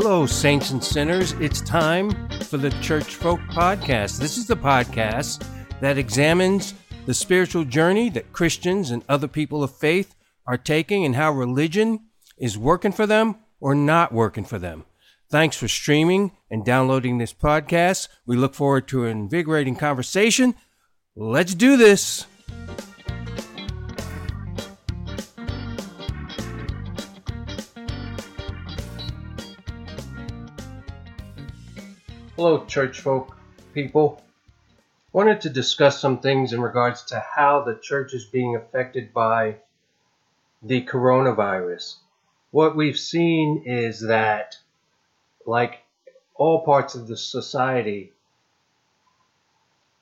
Hello, saints and sinners. It's time for the Church Folk Podcast. This is the podcast that examines the spiritual journey that Christians and other people of faith are taking and how religion is working for them or not working for them. Thanks for streaming and downloading this podcast. We look forward to an invigorating conversation. Let's do this. Hello, church folk people. Wanted to discuss some things in regards to how the church is being affected by the coronavirus. What we've seen is that, like all parts of the society,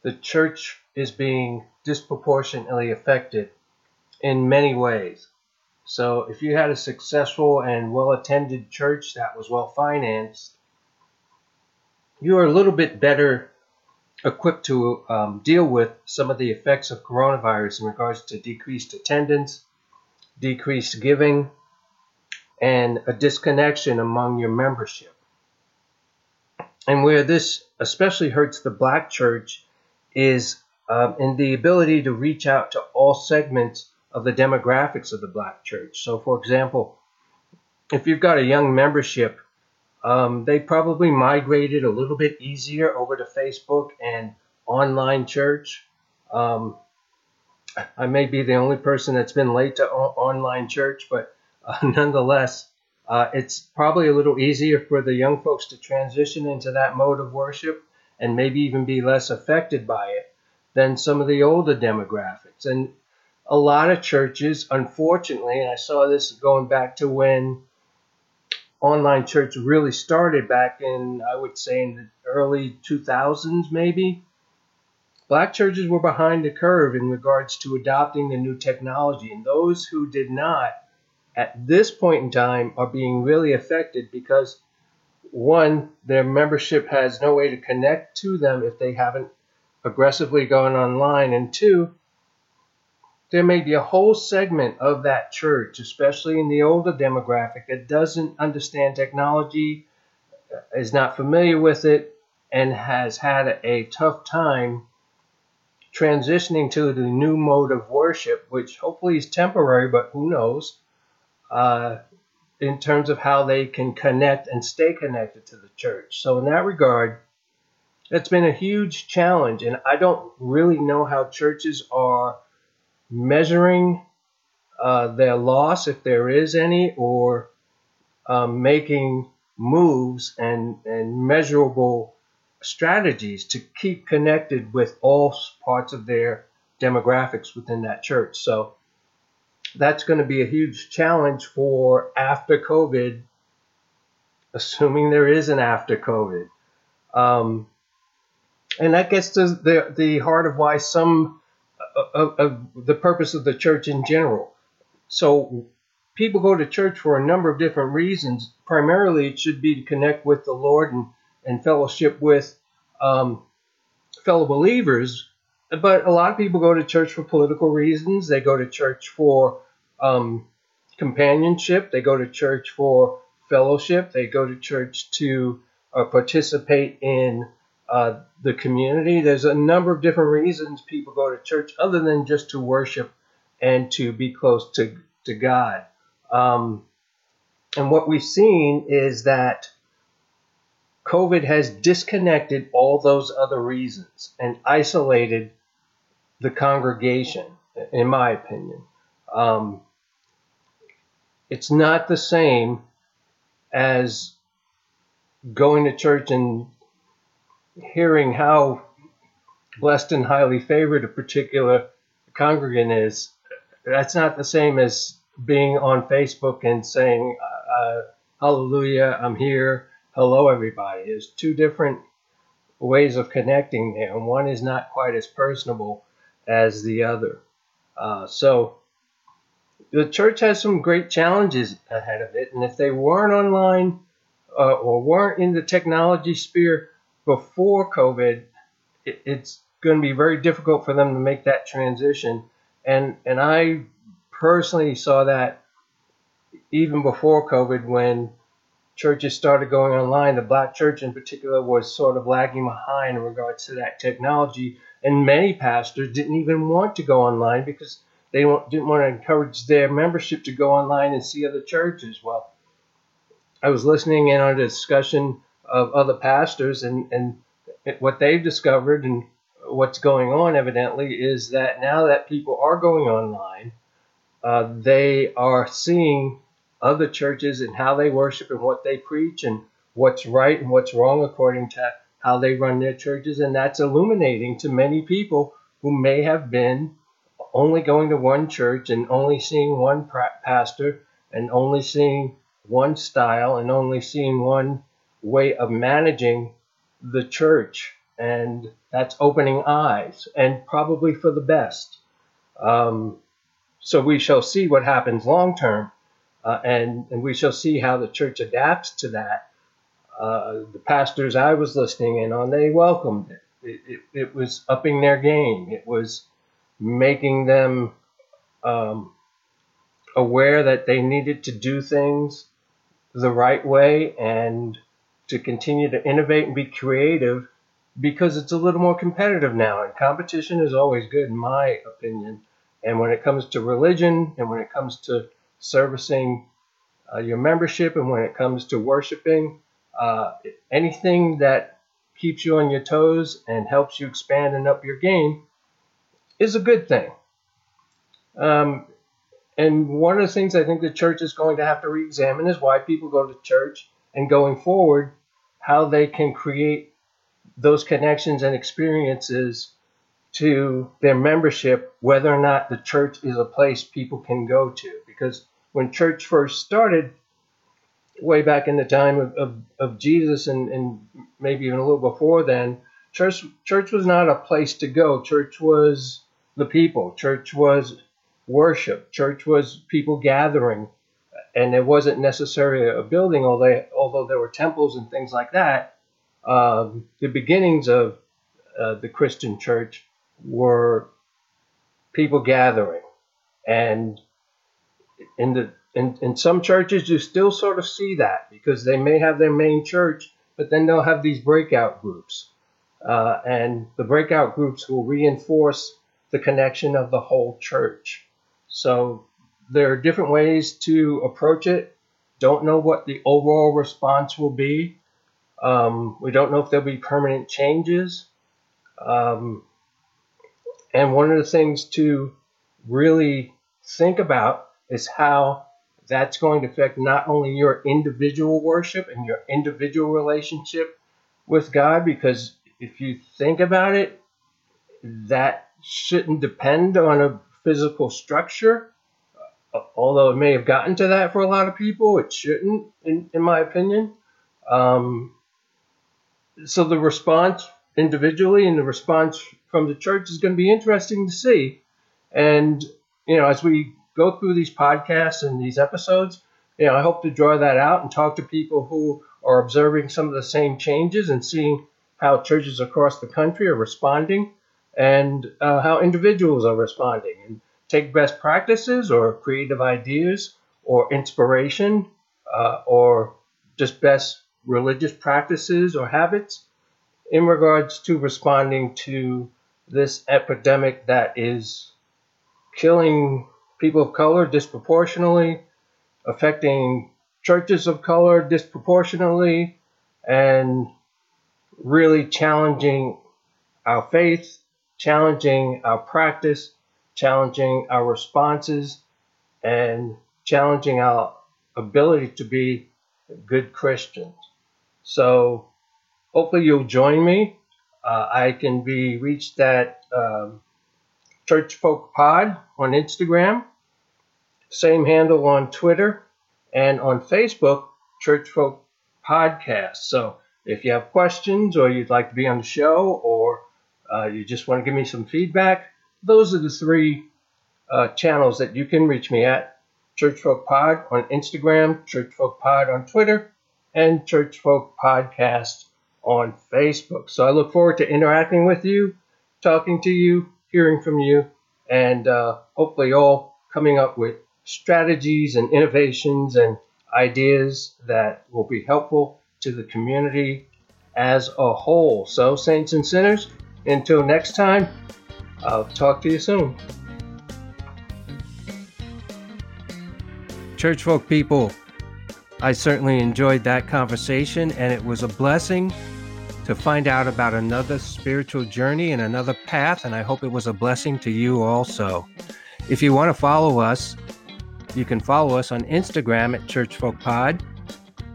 the church is being disproportionately affected in many ways. So, if you had a successful and well attended church that was well financed, you are a little bit better equipped to um, deal with some of the effects of coronavirus in regards to decreased attendance, decreased giving, and a disconnection among your membership. And where this especially hurts the black church is um, in the ability to reach out to all segments of the demographics of the black church. So, for example, if you've got a young membership um, they probably migrated a little bit easier over to Facebook and online church. Um, I may be the only person that's been late to o- online church, but uh, nonetheless, uh, it's probably a little easier for the young folks to transition into that mode of worship and maybe even be less affected by it than some of the older demographics. And a lot of churches, unfortunately, and I saw this going back to when online church really started back in, I would say, in the early 2000s, maybe. Black churches were behind the curve in regards to adopting the new technology, and those who did not, at this point in time, are being really affected because, one, their membership has no way to connect to them if they haven't aggressively gone online, and two, there may be a whole segment of that church, especially in the older demographic, that doesn't understand technology, is not familiar with it, and has had a tough time transitioning to the new mode of worship, which hopefully is temporary, but who knows, uh, in terms of how they can connect and stay connected to the church. So, in that regard, it's been a huge challenge, and I don't really know how churches are measuring uh, their loss, if there is any, or um, making moves and, and measurable strategies to keep connected with all parts of their demographics within that church. So that's going to be a huge challenge for after COVID, assuming there is an after COVID. Um, and that gets to the, the heart of why some of, of the purpose of the church in general. So people go to church for a number of different reasons. Primarily, it should be to connect with the Lord and, and fellowship with um, fellow believers. But a lot of people go to church for political reasons. They go to church for um, companionship. They go to church for fellowship. They go to church to uh, participate in uh, the community. There's a number of different reasons people go to church other than just to worship and to be close to, to God. Um, and what we've seen is that COVID has disconnected all those other reasons and isolated the congregation, in my opinion. Um, it's not the same as going to church and hearing how blessed and highly favored a particular congregant is, that's not the same as being on Facebook and saying, uh, Hallelujah, I'm here. Hello, everybody. There's two different ways of connecting there, and one is not quite as personable as the other. Uh, so, the church has some great challenges ahead of it, and if they weren't online uh, or weren't in the technology sphere, before COVID, it, it's going to be very difficult for them to make that transition. And and I personally saw that even before COVID when churches started going online, the black church in particular was sort of lagging behind in regards to that technology. And many pastors didn't even want to go online because they didn't want to encourage their membership to go online and see other churches. Well, I was listening in on a discussion of other pastors, and, and what they've discovered and what's going on, evidently, is that now that people are going online, uh, they are seeing other churches and how they worship and what they preach and what's right and what's wrong according to how they run their churches. And that's illuminating to many people who may have been only going to one church and only seeing one pastor and only seeing one style and only seeing one way of managing the church. And that's opening eyes and probably for the best. Um, so we shall see what happens long term. Uh, and, and we shall see how the church adapts to that. Uh, the pastors I was listening in on, they welcomed it. It, it, it was upping their game. It was making them um, aware that they needed to do things the right way and to continue to innovate and be creative because it's a little more competitive now. And competition is always good, in my opinion. And when it comes to religion and when it comes to servicing uh, your membership and when it comes to worshiping, uh, anything that keeps you on your toes and helps you expand and up your game is a good thing. Um, and one of the things I think the church is going to have to re examine is why people go to church and going forward, how they can create those connections and experiences to their membership, whether or not the church is a place people can go to. Because when church first started, way back in the time of, of, of Jesus and, and maybe even a little before then, church church was not a place to go. Church was the people. Church was worship. Church was people gathering, and it wasn't necessarily a building. Although although there were temples and things like that, um, the beginnings of uh, the Christian church were people gathering. And in the in, in some churches you still sort of see that because they may have their main church, but then they'll have these breakout groups. Uh, and the breakout groups will reinforce the connection of the whole church. So there are different ways to approach it. Don't know what the overall response will be. Um, we don't know if there'll be permanent changes. Um, and one of the things to really think about is how that's going to affect not only your individual worship and your individual relationship with God, because if you think about it, that shouldn't depend on a physical structure. Although it may have gotten to that for a lot of people, it shouldn't, in, in my opinion. Um, so the response individually and the response from the church is going to be interesting to see. And, you know, as we go through these podcasts and these episodes, you know, I hope to draw that out and talk to people who are observing some of the same changes and seeing how churches across the country are responding and uh, how individuals are responding and take best practices or creative ideas or inspiration uh, or just best religious practices or habits in regards to responding to this epidemic that is killing people of color disproportionately, affecting churches of color disproportionately, and really challenging our faith, challenging our practice, challenging our responses, and challenging our ability to be good Christians. So hopefully you'll join me uh, I can be reached at um, Church Folk Pod on Instagram, same handle on Twitter, and on Facebook, Church Folk Podcast. So if you have questions or you'd like to be on the show or uh, you just want to give me some feedback, those are the three uh, channels that you can reach me at Church Folk Pod on Instagram, Church Folk Pod on Twitter, and Church Folk Podcast on Facebook. So I look forward to interacting with you, talking to you, hearing from you, and uh, hopefully all coming up with strategies and innovations and ideas that will be helpful to the community as a whole. So, saints and sinners, until next time, I'll talk to you soon. Church folk people, I certainly enjoyed that conversation, and it was a blessing to find out about another spiritual journey and another path, and I hope it was a blessing to you also. If you want to follow us, you can follow us on Instagram at ChurchFolkPod,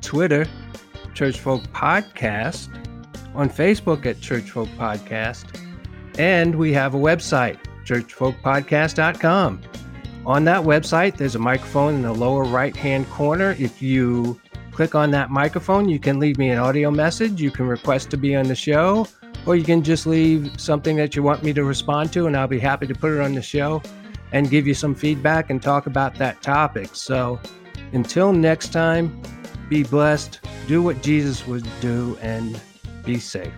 Twitter, ChurchFolk Podcast, on Facebook at ChurchFolk Podcast, and we have a website, churchfolkpodcast.com. On that website, there's a microphone in the lower right hand corner. If you click on that microphone, you can leave me an audio message. You can request to be on the show, or you can just leave something that you want me to respond to, and I'll be happy to put it on the show and give you some feedback and talk about that topic. So until next time, be blessed, do what Jesus would do, and be safe.